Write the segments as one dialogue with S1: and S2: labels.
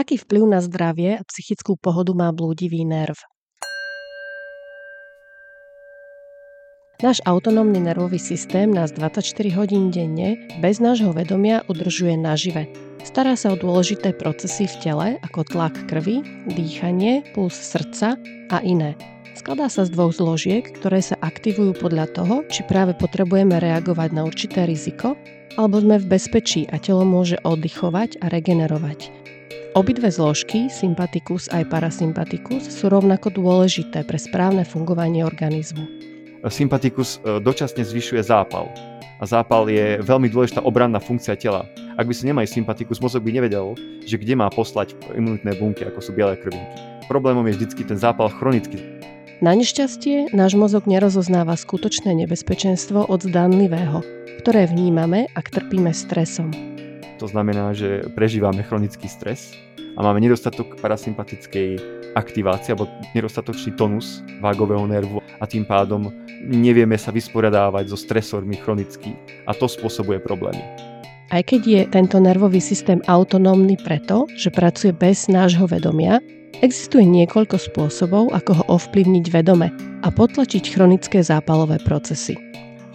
S1: Aký vplyv na zdravie a psychickú pohodu má blúdivý nerv? Náš autonómny nervový systém nás 24 hodín denne bez nášho vedomia udržuje nažive. Stará sa o dôležité procesy v tele ako tlak krvi, dýchanie, puls srdca a iné. Skladá sa z dvoch zložiek, ktoré sa aktivujú podľa toho, či práve potrebujeme reagovať na určité riziko, alebo sme v bezpečí a telo môže oddychovať a regenerovať. Obidve zložky, sympatikus aj parasympatikus, sú rovnako dôležité pre správne fungovanie organizmu.
S2: Sympatikus e, dočasne zvyšuje zápal. A zápal je veľmi dôležitá obranná funkcia tela. Ak by si nemali sympatikus, mozog by nevedel, že kde má poslať imunitné bunky, ako sú biele krvinky. Problémom je vždycky ten zápal chronický.
S1: Na nešťastie náš mozog nerozoznáva skutočné nebezpečenstvo od zdanlivého, ktoré vnímame, ak trpíme stresom.
S2: To znamená, že prežívame chronický stres a máme nedostatok parasympatickej aktivácie alebo nedostatočný tonus vágového nervu a tým pádom nevieme sa vysporiadávať so stresormi chronicky a to spôsobuje problémy.
S1: Aj keď je tento nervový systém autonómny preto, že pracuje bez nášho vedomia, existuje niekoľko spôsobov, ako ho ovplyvniť vedome a potlačiť chronické zápalové procesy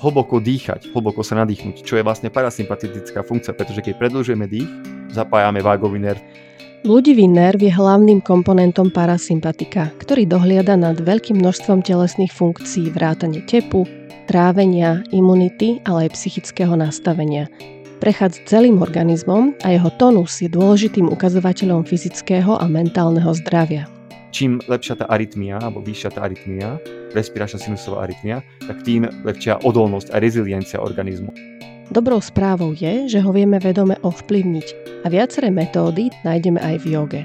S2: hlboko dýchať, hlboko sa nadýchnuť, čo je vlastne parasympatická funkcia, pretože keď predlžujeme dých, zapájame vágový nerv.
S1: Ľudivý nerv je hlavným komponentom parasympatika, ktorý dohliada nad veľkým množstvom telesných funkcií vrátane tepu, trávenia, imunity, ale aj psychického nastavenia. Prechádza celým organizmom a jeho tonus je dôležitým ukazovateľom fyzického a mentálneho zdravia
S2: čím lepšia tá arytmia, alebo vyššia tá arytmia, respiračná sinusová arytmia, tak tým lepšia odolnosť a reziliencia organizmu.
S1: Dobrou správou je, že ho vieme vedome ovplyvniť a viaceré metódy nájdeme aj v joge.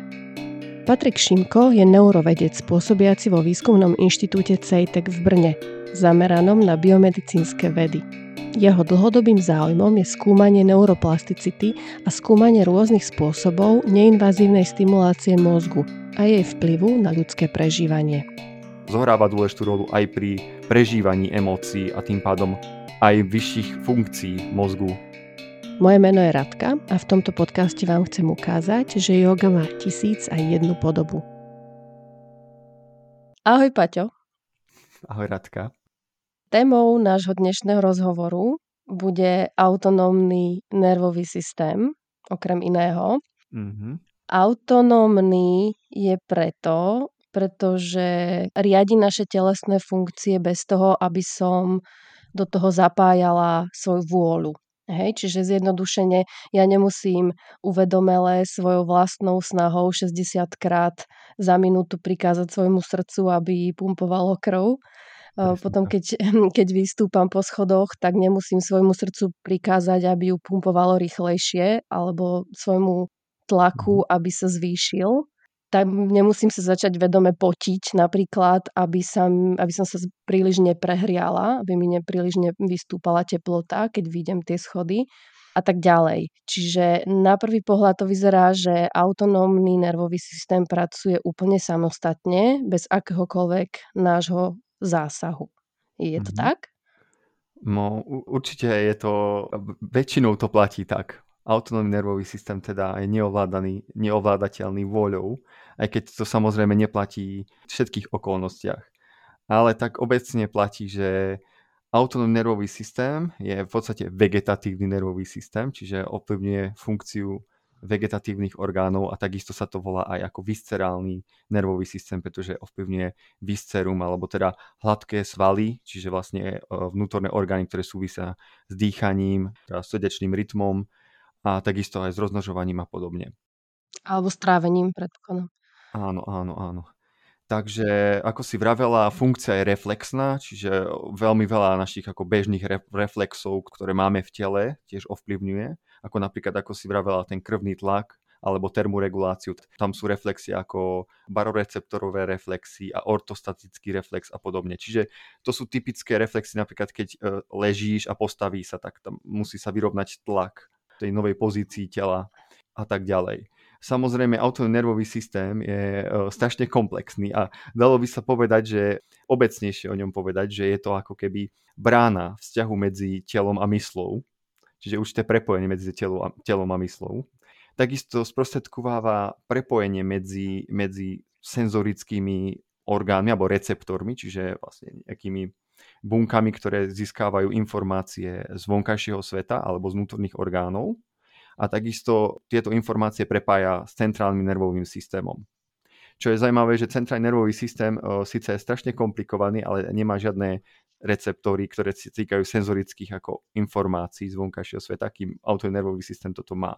S1: Patrik Šimko je neurovedec pôsobiaci vo výskumnom inštitúte CEITEC v Brne, zameranom na biomedicínske vedy. Jeho dlhodobým záujmom je skúmanie neuroplasticity a skúmanie rôznych spôsobov neinvazívnej stimulácie mozgu a jej vplyvu na ľudské prežívanie.
S2: Zohráva dôležitú rolu aj pri prežívaní emócií a tým pádom aj vyšších funkcií mozgu.
S1: Moje meno je Radka a v tomto podcaste vám chcem ukázať, že yoga má tisíc a jednu podobu. Ahoj Paťo.
S2: Ahoj Radka.
S1: Témou nášho dnešného rozhovoru bude autonómny nervový systém, okrem iného. Mm-hmm. Autonómny je preto, pretože riadi naše telesné funkcie bez toho, aby som do toho zapájala svoju vôľu. Hej, čiže zjednodušene ja nemusím uvedomele svojou vlastnou snahou 60 krát za minútu prikázať svojmu srdcu, aby pumpovalo krv, potom, keď, keď vystúpam po schodoch, tak nemusím svojmu srdcu prikázať, aby ju pumpovalo rýchlejšie, alebo svojmu tlaku, mhm. aby sa zvýšil. Tak nemusím sa začať vedome potiť napríklad, aby, sa, aby som sa príliš neprehriala, aby mi nepríliš nevystúpala teplota, keď vidím tie schody a tak ďalej. Čiže na prvý pohľad to vyzerá, že autonómny nervový systém pracuje úplne samostatne, bez akéhokoľvek nášho zásahu. Je to mm-hmm. tak?
S2: No, určite je to, väčšinou to platí tak. Autonómny nervový systém teda je neovládaný, neovládateľný voľou, aj keď to samozrejme neplatí v všetkých okolnostiach. Ale tak obecne platí, že autonómny nervový systém je v podstate vegetatívny nervový systém, čiže ovplyvňuje funkciu vegetatívnych orgánov a takisto sa to volá aj ako viscerálny nervový systém, pretože ovplyvňuje viscerum alebo teda hladké svaly, čiže vlastne e, vnútorné orgány, ktoré súvisia s dýchaním, teda srdečným rytmom a takisto aj s roznožovaním a podobne.
S1: Alebo strávením, predpokladám.
S2: Áno, áno, áno. Takže ako si vravela, funkcia je reflexná, čiže veľmi veľa našich ako bežných reflexov, ktoré máme v tele, tiež ovplyvňuje ako napríklad, ako si vravela, ten krvný tlak alebo termoreguláciu. Tam sú reflexie ako baroreceptorové reflexy a ortostatický reflex a podobne. Čiže to sú typické reflexy, napríklad keď e, ležíš a postaví sa, tak tam musí sa vyrovnať tlak tej novej pozícii tela a tak ďalej. Samozrejme, autonómny nervový systém je e, strašne komplexný a dalo by sa povedať, že obecnejšie o ňom povedať, že je to ako keby brána vzťahu medzi telom a myslou, čiže určité prepojenie medzi telom a, telom a myslou. takisto sprostredkováva prepojenie medzi, medzi senzorickými orgánmi alebo receptormi, čiže vlastne nejakými bunkami, ktoré získávajú informácie z vonkajšieho sveta alebo z vnútorných orgánov a takisto tieto informácie prepája s centrálnym nervovým systémom. Čo je zaujímavé, že centrálny nervový systém o, síce je strašne komplikovaný, ale nemá žiadne receptory, ktoré sa týkajú senzorických ako informácií z vonkajšieho sveta, kým autonervový systém toto má.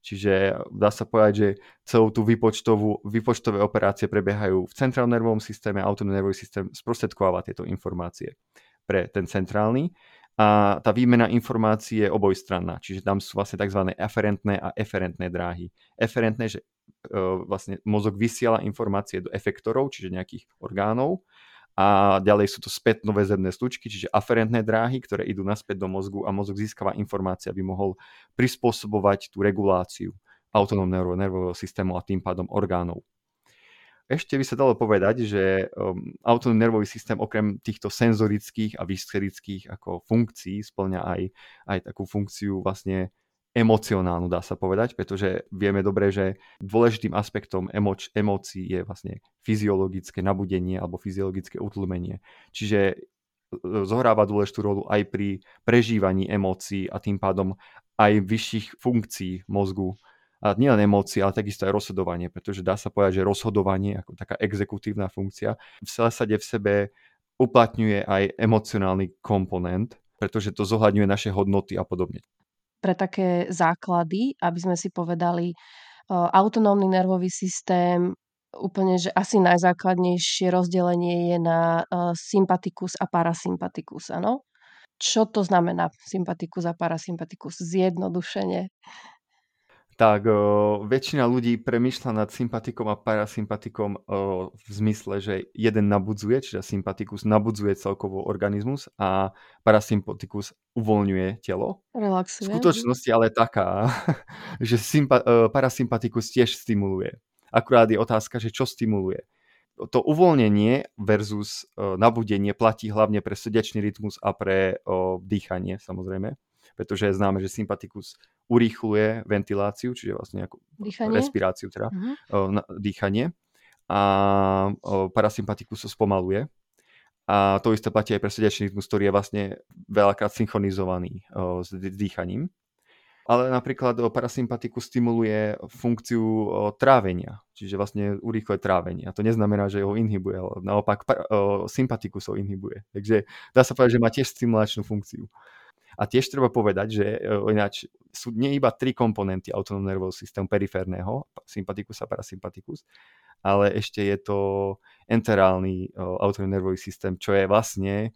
S2: Čiže dá sa povedať, že celú tú výpočtovú, výpočtové operácie prebiehajú v centrálnom nervovom systéme a autonómny nervový systém sprostredkováva tieto informácie pre ten centrálny a tá výmena informácií je obojstranná, čiže tam sú vlastne tzv. aferentné a eferentné dráhy. Eferentné, že e, vlastne mozog vysiela informácie do efektorov, čiže nejakých orgánov a ďalej sú to spätnoväzebné slučky, čiže aferentné dráhy, ktoré idú naspäť do mozgu a mozog získava informácie, aby mohol prispôsobovať tú reguláciu autonómneho nervového systému a tým pádom orgánov. Ešte by sa dalo povedať, že um, autonómny nervový systém okrem týchto senzorických a viscerických ako funkcií splňa aj, aj takú funkciu vlastne emocionálnu, dá sa povedať, pretože vieme dobre, že dôležitým aspektom emoč, emócií je vlastne fyziologické nabudenie alebo fyziologické utlmenie. Čiže e, zohráva dôležitú rolu aj pri prežívaní emócií a tým pádom aj vyšších funkcií mozgu a nielen emócie, ale takisto aj rozhodovanie, pretože dá sa povedať, že rozhodovanie ako taká exekutívna funkcia v zásade v sebe uplatňuje aj emocionálny komponent, pretože to zohľadňuje naše hodnoty a podobne.
S1: Pre také základy, aby sme si povedali, autonómny nervový systém, úplne, že asi najzákladnejšie rozdelenie je na sympatikus a parasympatikus, áno? Čo to znamená sympatikus a parasympatikus? Zjednodušene
S2: tak o, väčšina ľudí premýšľa nad sympatikom a parasympatikom o, v zmysle, že jeden nabudzuje, čiže sympatikus nabudzuje celkovo organizmus a parasympatikus uvoľňuje telo.
S1: Relaxuje.
S2: V skutočnosti ale taká, že sympa- o, parasympatikus tiež stimuluje. Akurát je otázka, že čo stimuluje. To uvoľnenie versus o, nabudenie platí hlavne pre srdečný rytmus a pre o, dýchanie, samozrejme pretože je známe, že sympatikus urýchluje ventiláciu, čiže vlastne ako dýchanie? respiráciu, teda uh-huh. na, dýchanie a parasympatikus to spomaluje. A to isté platí aj pre srdečný rytmus, ktorý je vlastne veľakrát synchronizovaný s dýchaním. Ale napríklad parasympatikus stimuluje funkciu trávenia, čiže vlastne urýchluje trávenie. A to neznamená, že ho inhibuje, ale naopak sympatikus ho inhibuje. Takže dá sa povedať, že má tiež stimulačnú funkciu. A tiež treba povedať, že e, ináč sú nie iba tri komponenty autonómneho nervového systému periférneho, sympatikus a parasympatikus, ale ešte je to enterálny e, autonómny nervový systém, čo je vlastne e,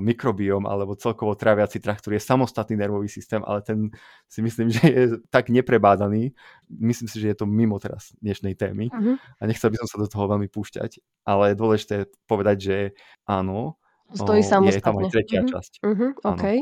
S2: mikrobióm alebo celkovo traviaci trakt, ktorý je samostatný nervový systém, ale ten si myslím, že je tak neprebádaný. Myslím si, že je to mimo teraz dnešnej témy uh-huh. a nechcel by som sa do toho veľmi púšťať, ale je dôležité povedať, že áno,
S1: Stojí samostatne.
S2: je tam aj tretia uh-huh. časť.
S1: Uh-huh. Okay.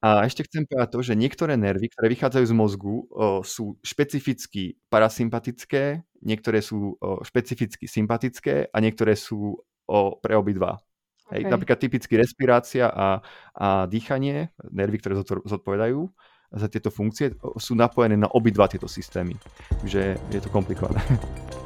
S2: A ešte chcem povedať to, že niektoré nervy, ktoré vychádzajú z mozgu, o, sú špecificky parasympatické, niektoré sú o, špecificky sympatické a niektoré sú o, pre obidva. Okay. Hej, napríklad typicky respirácia a, a dýchanie, nervy, ktoré zodpovedajú za tieto funkcie, sú napojené na obidva tieto systémy. Takže je to komplikované.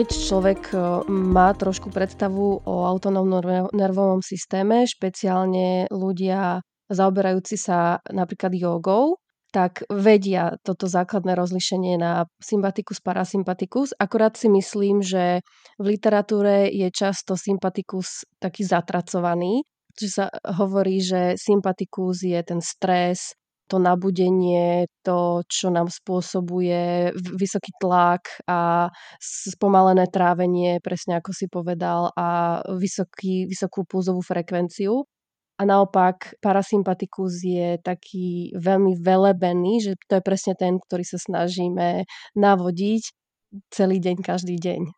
S1: Keď človek e, má trošku predstavu o autonómnom nervovom systéme, špeciálne ľudia zaoberajúci sa napríklad jogou, tak vedia toto základné rozlišenie na sympatikus, parasympatikus. Akorát si myslím, že v literatúre je často sympatikus taký zatracovaný, že sa hovorí, že sympatikus je ten stres, to nabudenie, to, čo nám spôsobuje vysoký tlak a spomalené trávenie, presne ako si povedal, a vysoký, vysokú pulzovú frekvenciu. A naopak parasympatikus je taký veľmi velebený, že to je presne ten, ktorý sa snažíme navodiť celý deň, každý deň.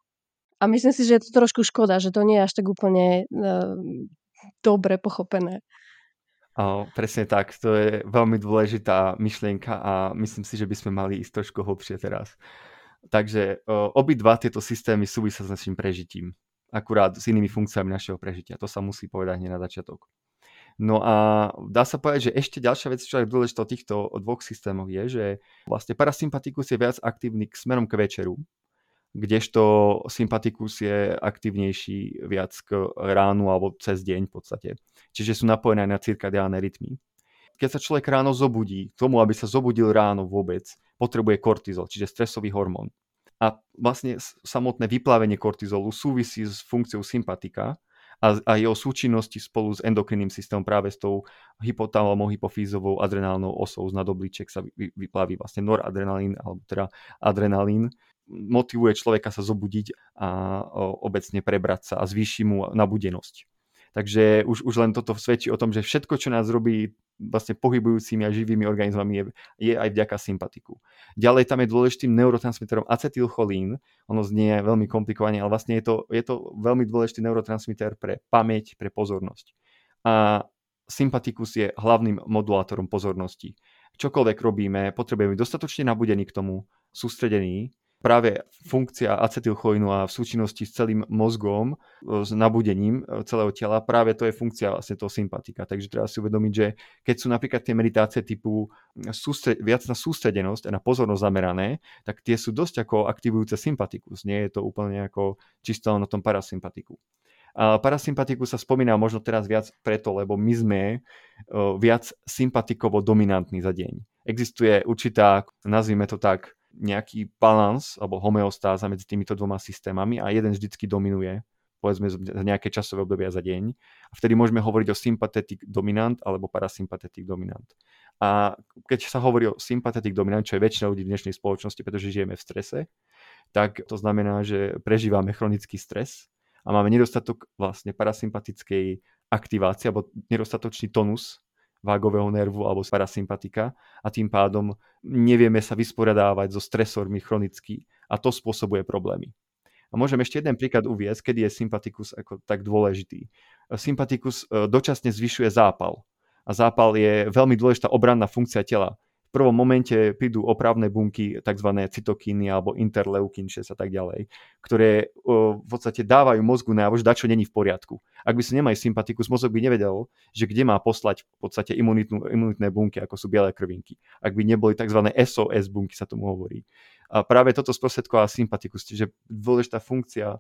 S1: A myslím si, že je to trošku škoda, že to nie je až tak úplne uh, dobre pochopené.
S2: O, presne tak, to je veľmi dôležitá myšlienka a myslím si, že by sme mali ísť trošku hlbšie teraz. Takže obidva tieto systémy súvisia s našim prežitím. Akurát s inými funkciami našeho prežitia. To sa musí povedať hneď na začiatok. No a dá sa povedať, že ešte ďalšia vec, čo je dôležité o týchto dvoch systémoch je, že vlastne parasympatikus je viac aktívny k smerom k večeru, kdežto sympatikus je aktívnejší viac k ránu alebo cez deň v podstate. Čiže sú napojené na cirkadiálne rytmy. Keď sa človek ráno zobudí, tomu, aby sa zobudil ráno vôbec, potrebuje kortizol, čiže stresový hormón. A vlastne samotné vyplavenie kortizolu súvisí s funkciou sympatika, a, a jeho súčinnosti spolu s endokrinným systémom práve s tou hypotalamou hypofízovou adrenálnou osou z nadobliček sa vy, vyplaví vlastne noradrenalín alebo teda adrenalín motivuje človeka sa zobudiť a obecne prebrať sa a zvýši mu nabudenosť. Takže už, už len toto svedčí o tom, že všetko, čo nás robí vlastne pohybujúcimi a živými organizmami je, je aj vďaka sympatiku. Ďalej tam je dôležitým neurotransmiterom acetylcholín, ono znie veľmi komplikovane, ale vlastne je to, je to veľmi dôležitý neurotransmiter pre pamäť, pre pozornosť. A sympatikus je hlavným modulátorom pozornosti. Čokoľvek robíme, potrebujeme dostatočne nabudení k tomu, sústredení práve funkcia acetylcholínu a v súčinnosti s celým mozgom, s nabudením e, celého tela, práve to je funkcia vlastne toho sympatika. Takže treba si uvedomiť, že keď sú napríklad tie meditácie typu sústred, viac na sústredenosť a na pozornosť zamerané, tak tie sú dosť ako aktivujúce sympatikus. Nie je to úplne ako čisto na tom parasympatiku. A parasympatiku sa spomína možno teraz viac preto, lebo my sme e, viac sympatikovo dominantní za deň. Existuje určitá, nazvime to tak, nejaký balans alebo homeostáza medzi týmito dvoma systémami a jeden vždycky dominuje povedzme za nejaké časové obdobia za deň. A vtedy môžeme hovoriť o sympathetic dominant alebo parasympathetic dominant. A keď sa hovorí o sympathetic dominant, čo je väčšina ľudí v dnešnej spoločnosti, pretože žijeme v strese, tak to znamená, že prežívame chronický stres a máme nedostatok vlastne parasympatickej aktivácie alebo nedostatočný tonus vágového nervu alebo parasympatika a tým pádom nevieme sa vysporiadávať so stresormi chronicky a to spôsobuje problémy. A môžem ešte jeden príklad uviezť, kedy je sympatikus ako tak dôležitý. Sympatikus e, dočasne zvyšuje zápal. A zápal je veľmi dôležitá obranná funkcia tela prvom momente prídu opravné bunky, tzv. cytokíny alebo interleukin 6 a tak ďalej, ktoré v podstate dávajú mozgu najavo, že dačo není v poriadku. Ak by si nemali sympatikus, mozog by nevedel, že kde má poslať v podstate imunitnú, imunitné bunky, ako sú biele krvinky. Ak by neboli tzv. SOS bunky, sa tomu hovorí. A práve toto sprostredkovala sympatikus, čiže dôležitá funkcia e,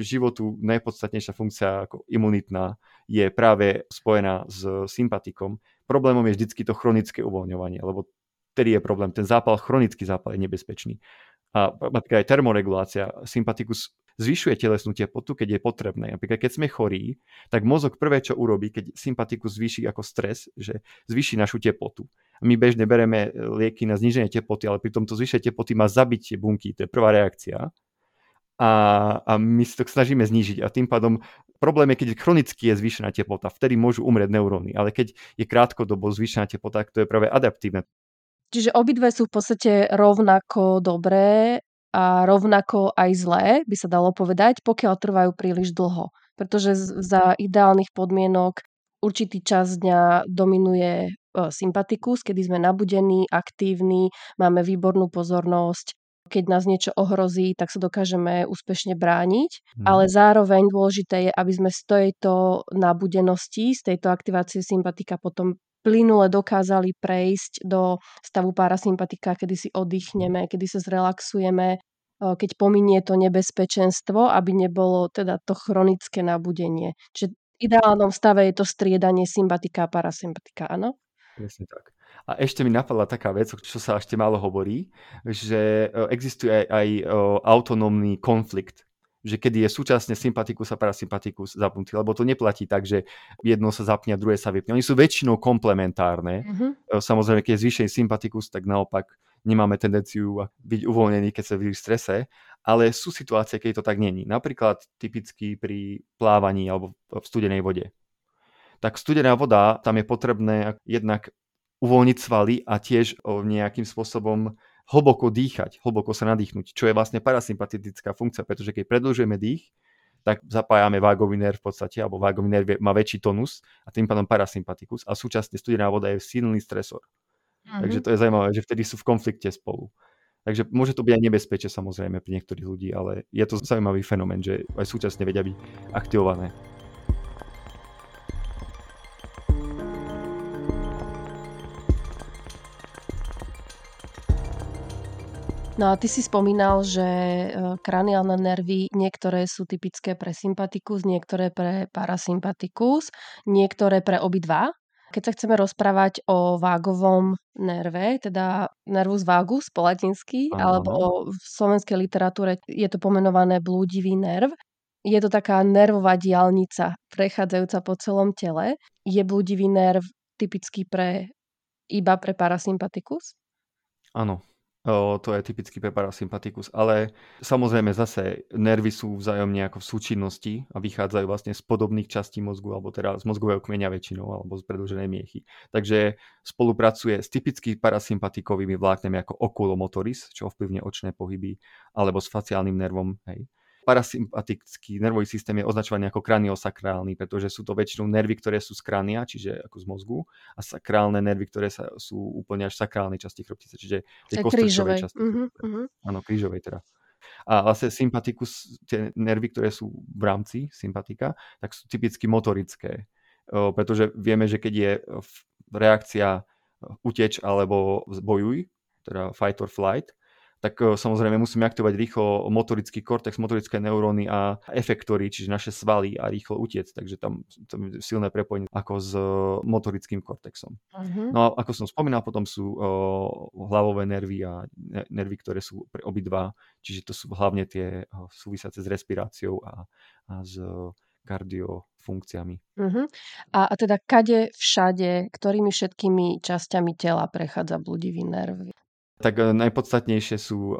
S2: životu najpodstatnejšia funkcia ako imunitná je práve spojená s sympatikom, Problémom je vždycky to chronické uvoľňovanie, lebo vtedy je problém. Ten zápal, chronický zápal je nebezpečný. A napríklad aj termoregulácia, sympatikus zvyšuje telesnú teplotu, keď je potrebné. Napríklad keď sme chorí, tak mozog prvé, čo urobí, keď sympatikus zvýši ako stres, že zvýši našu teplotu. My bežne bereme lieky na zníženie teploty, ale pri tomto zvýšenie teploty má zabiť bunky, to je prvá reakcia a, a my si to snažíme znížiť a tým pádom problém je, keď chronicky je zvýšená teplota, vtedy môžu umrieť neuróny, ale keď je krátkodobo zvýšená teplota, to je práve adaptívne.
S1: Čiže obidve sú v podstate rovnako dobré a rovnako aj zlé, by sa dalo povedať, pokiaľ trvajú príliš dlho. Pretože za ideálnych podmienok určitý čas dňa dominuje e, sympatikus, kedy sme nabudení, aktívni, máme výbornú pozornosť keď nás niečo ohrozí, tak sa dokážeme úspešne brániť. Hmm. Ale zároveň dôležité je, aby sme z tejto nabudenosti, z tejto aktivácie sympatika potom plynule dokázali prejsť do stavu parasympatika, kedy si oddychneme, kedy sa zrelaxujeme, keď pominie to nebezpečenstvo, aby nebolo teda to chronické nabudenie. Čiže v ideálnom stave je to striedanie sympatika a parasympatika, áno?
S2: Presne tak. A ešte mi napadla taká vec, čo sa ešte málo hovorí, že e, existuje aj, aj e, autonómny konflikt že kedy je súčasne sympatikus a parasympatikus zapnutý, lebo to neplatí tak, že jedno sa zapne a druhé sa vypne. Oni sú väčšinou komplementárne. Mm-hmm. Samozrejme, keď je zvýšený sympatikus, tak naopak nemáme tendenciu byť uvoľnení, keď sa v strese, ale sú situácie, keď to tak není. Napríklad typicky pri plávaní alebo v studenej vode. Tak studená voda, tam je potrebné jednak uvoľniť svaly a tiež nejakým spôsobom hlboko dýchať, hlboko sa nadýchnuť, čo je vlastne parasympatická funkcia, pretože keď predlžujeme dých, tak zapájame vágový nerv v podstate, alebo vágový nerv má väčší tonus a tým pádom parasympatikus a súčasne studená voda je silný stresor. Mm-hmm. Takže to je zaujímavé, že vtedy sú v konflikte spolu. Takže môže to byť aj nebezpečie samozrejme pri niektorých ľudí, ale je to zaujímavý fenomén, že aj súčasne vedia byť aktivované.
S1: No a ty si spomínal, že e, kraniálne nervy niektoré sú typické pre sympatikus, niektoré pre parasympatikus, niektoré pre obidva. Keď sa chceme rozprávať o vágovom nerve, teda nervus vagus po latinsky, alebo v slovenskej literatúre je to pomenované blúdivý nerv, je to taká nervová diálnica, prechádzajúca po celom tele. Je blúdivý nerv typický pre, iba pre parasympatikus?
S2: Áno, To je typický parasympatikus, ale samozrejme zase nervy sú vzájomne ako v súčinnosti a vychádzajú vlastne z podobných častí mozgu, alebo teda z mozgového kmeňa väčšinou, alebo z predlženej miechy. Takže spolupracuje s typicky parasympatikovými vláknami ako okulomotoris, čo ovplyvňuje očné pohyby, alebo s faciálnym nervom, hej, parasympatický nervový systém je označovaný ako kraniosakrálny, pretože sú to väčšinou nervy, ktoré sú z krania, čiže ako z mozgu, a sakrálne nervy, ktoré sa, sú úplne až v sakrálnej časti chrbtice, čiže tej kostrčovej časti. Uh-huh, Áno, krížovej teda. A vlastne sympatikus, tie nervy, ktoré sú v rámci sympatika, tak sú typicky motorické. pretože vieme, že keď je reakcia uteč alebo bojuj, teda fight or flight, tak e, samozrejme musíme aktivovať rýchlo motorický kortex, motorické neuróny a efektory, čiže naše svaly a rýchlo utiec. Takže tam, tam je silné prepojenie ako s e, motorickým kortexom. Uh-huh. No a ako som spomínal, potom sú e, hlavové nervy a nervy, ktoré sú pre obidva, čiže to sú hlavne tie súvisiace s respiráciou a, a s kardiofunkciami. Uh-huh.
S1: A, a teda kade všade, ktorými všetkými časťami tela prechádza bludivý nerv?
S2: Tak eh, najpodstatnejšie sú eh,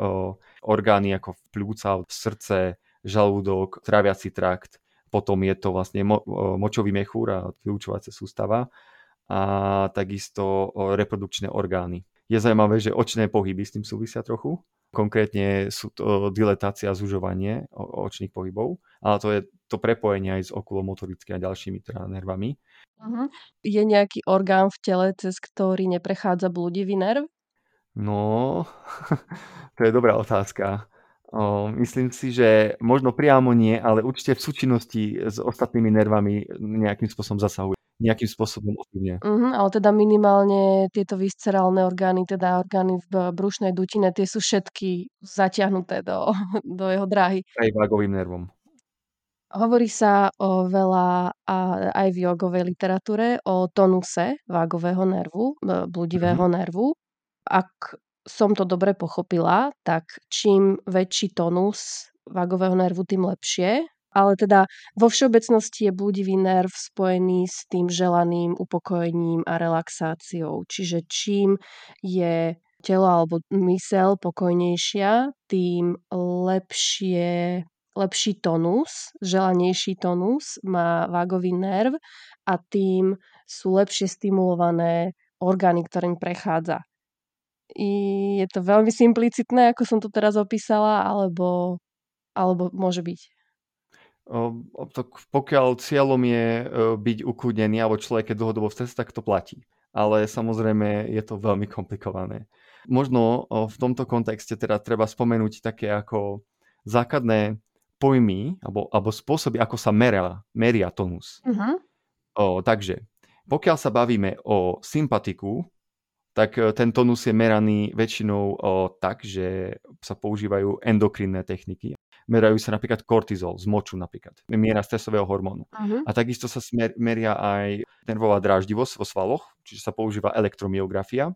S2: orgány ako pľúca, srdce, žalúdok, tráviaci trakt, potom je to vlastne mo- eh, močový mechúr a vyučovacia sústava a takisto reprodukčné orgány. Je zaujímavé, že očné pohyby s tým súvisia trochu. Konkrétne sú to diletácia a zužovanie očných pohybov, ale to je to prepojenie aj s okulomotorickými a ďalšími teda nervami.
S1: Uh-huh. Je nejaký orgán v tele, cez ktorý neprechádza bludivý nerv?
S2: No, to je dobrá otázka. Myslím si, že možno priamo nie, ale určite v súčinnosti s ostatnými nervami nejakým spôsobom zasahuje. Nejakým spôsobom ovplyvňuje.
S1: Uh-huh, ale teda minimálne tieto viscerálne orgány, teda orgány v brušnej dutine, tie sú všetky zatiahnuté do, do jeho dráhy.
S2: Aj vágovým nervom.
S1: Hovorí sa o veľa a aj v jogovej literatúre o tonuse vágového nervu, bludivého uh-huh. nervu ak som to dobre pochopila, tak čím väčší tonus vagového nervu, tým lepšie. Ale teda vo všeobecnosti je blúdivý nerv spojený s tým želaným upokojením a relaxáciou. Čiže čím je telo alebo mysel pokojnejšia, tým lepšie, lepší tonus, želanejší tonus má vágový nerv a tým sú lepšie stimulované orgány, ktorým prechádza je to veľmi simplicitné, ako som to teraz opísala, alebo, alebo môže byť?
S2: O, tak pokiaľ cieľom je e, byť ukludnený alebo človek je dlhodobo v ceste, tak to platí. Ale samozrejme je to veľmi komplikované. Možno v tomto kontexte teda treba spomenúť také ako základné pojmy alebo, alebo spôsoby, ako sa meria, meria tonus. Uh-huh. O, takže, pokiaľ sa bavíme o sympatiku, tak e, ten tonus je meraný väčšinou o, tak, že sa používajú endokrinné techniky. Merajú sa napríklad kortizol z moču napríklad, miera stresového hormónu. Uh-huh. A takisto sa smer, meria aj nervová dráždivosť vo svaloch, čiže sa používa elektromiografia.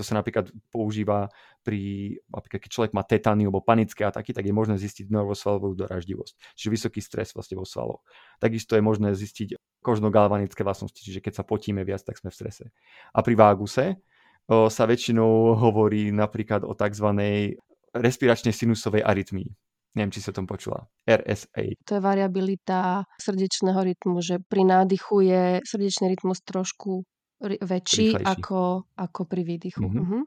S2: To sa napríklad používa pri, napríklad keď človek má tetány alebo panické ataky, tak je možné zistiť nervosvalovú dráždivosť, čiže vysoký stres vlastne vo svaloch. Takisto je možné zistiť kožno-galvanické vlastnosti, čiže keď sa potíme viac, tak sme v strese. A pri váguse sa väčšinou hovorí napríklad o tzv. respiračnej sinusovej arytmii. Neviem, či sa tom počula. RSA.
S1: To je variabilita srdečného rytmu, že pri nádychu je srdečný rytmus trošku väčší ako, ako pri výdychu. Mm-hmm. Mm-hmm.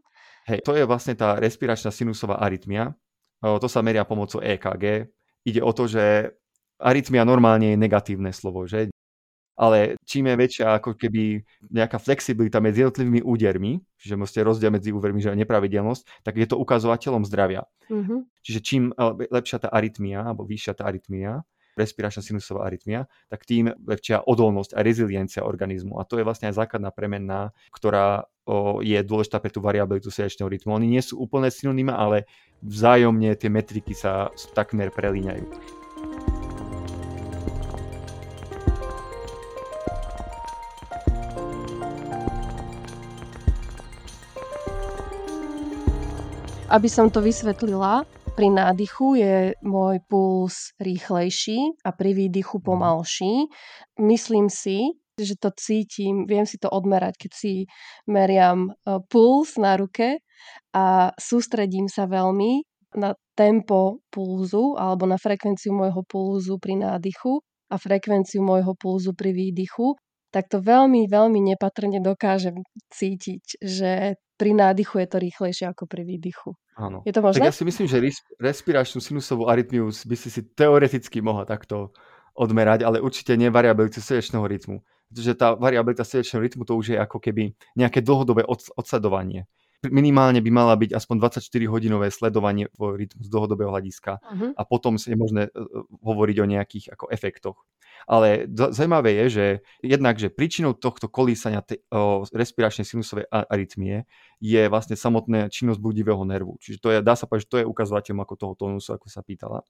S2: Hej, to je vlastne tá respiračná sinusová arytmia. To sa meria pomocou EKG. Ide o to, že arytmia normálne je negatívne slovo, že ale čím je väčšia ako keby nejaká flexibilita medzi jednotlivými údermi, čiže môžete rozdiel medzi úvermi, že nepravidelnosť, tak je to ukazovateľom zdravia. Mm-hmm. Čiže čím lepšia tá arytmia, alebo vyššia tá arytmia, respiračná sinusová arytmia, tak tým väčšia odolnosť a reziliencia organizmu. A to je vlastne aj základná premenná, ktorá o, je dôležitá pre tú variabilitu srdečného rytmu. Oni nie sú úplne synonymé, ale vzájomne tie metriky sa takmer prelíňajú.
S1: Aby som to vysvetlila, pri nádychu je môj puls rýchlejší a pri výdychu mhm. pomalší. Myslím si, že to cítim, viem si to odmerať, keď si meriam e, puls na ruke a sústredím sa veľmi na tempo pulzu alebo na frekvenciu môjho pulzu pri nádychu a frekvenciu môjho pulzu pri výdychu, tak to veľmi, veľmi nepatrne dokážem cítiť, že pri nádychu je to rýchlejšie ako pri výdychu.
S2: Áno.
S1: Je to možné?
S2: Tak ja si myslím, že respiračnú sinusovú arytmiu by si si teoreticky mohla takto odmerať, ale určite nie variabilitu srdečného rytmu. Pretože tá variabilita srdečného rytmu to už je ako keby nejaké dlhodobé odsledovanie minimálne by mala byť aspoň 24-hodinové sledovanie rytmu z dlhodobého hľadiska uh-huh. a potom je možné e, e, hovoriť o nejakých ako efektoch. Ale zaujímavé je, že jednak, že príčinou tohto kolísania te, o, respiračnej sinusovej arytmie je vlastne samotná činnosť budivého nervu. Čiže to je, dá sa povedať, že to je ukazovateľom ako toho tónusu, ako sa pýtala.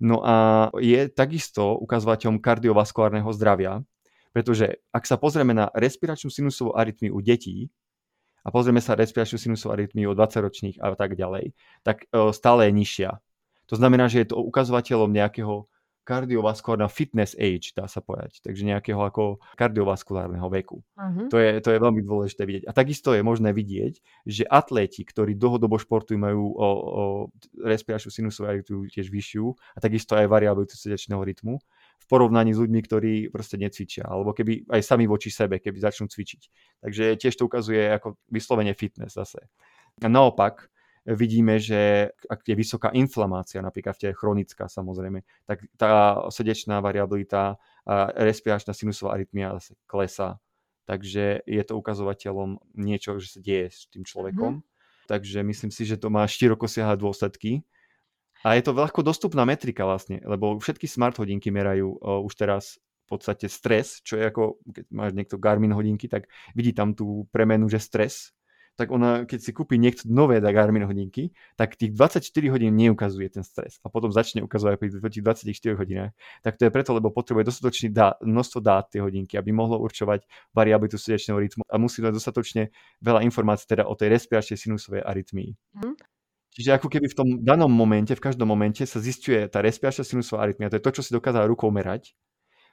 S2: No a je takisto ukazovateľom kardiovaskulárneho zdravia, pretože ak sa pozrieme na respiračnú sinusovú arytmiu u detí, a pozrieme sa respiračnú sinusovú arytmiu o 20-ročných a tak ďalej, tak e, stále je nižšia. To znamená, že je to ukazovateľom nejakého kardiovaskulárneho fitness age, dá sa povedať. Takže nejakého ako kardiovaskulárneho veku. Uh-huh. To, je, to je veľmi dôležité vidieť. A takisto je možné vidieť, že atléti, ktorí dlhodobo športujú, majú o, o respiračnú sinusovú arytmiu tiež vyššiu a takisto aj variabilitu srdečného rytmu v porovnaní s ľuďmi, ktorí proste necvičia, alebo keby aj sami voči sebe, keby začnú cvičiť. Takže tiež to ukazuje ako vyslovene fitness zase. A naopak, vidíme, že ak je vysoká inflamácia, napríklad v tele chronická samozrejme, tak tá srdečná variabilita respiračná sinusová arytmia zase klesá. Takže je to ukazovateľom niečo, že sa deje s tým človekom. Mm-hmm. Takže myslím si, že to má široko siahle dôsledky a je to ľahko dostupná metrika vlastne, lebo všetky smart hodinky merajú o, už teraz v podstate stres, čo je ako, keď máš niekto Garmin hodinky, tak vidí tam tú premenu, že stres, tak ona, keď si kúpi niekto nové Garmin hodinky, tak tých 24 hodín neukazuje ten stres a potom začne ukazovať pri tých 24 hodinách. Tak to je preto, lebo potrebuje dostatočný dá, množstvo dát tie hodinky, aby mohlo určovať variabilitu srdečného rytmu a musí mať dostatočne veľa informácií teda o tej respiračnej sinusovej arytmii. Mm. Čiže ako keby v tom danom momente, v každom momente sa zistuje tá respiračná sinusová arytmia, to je to, čo si dokázal rukou merať.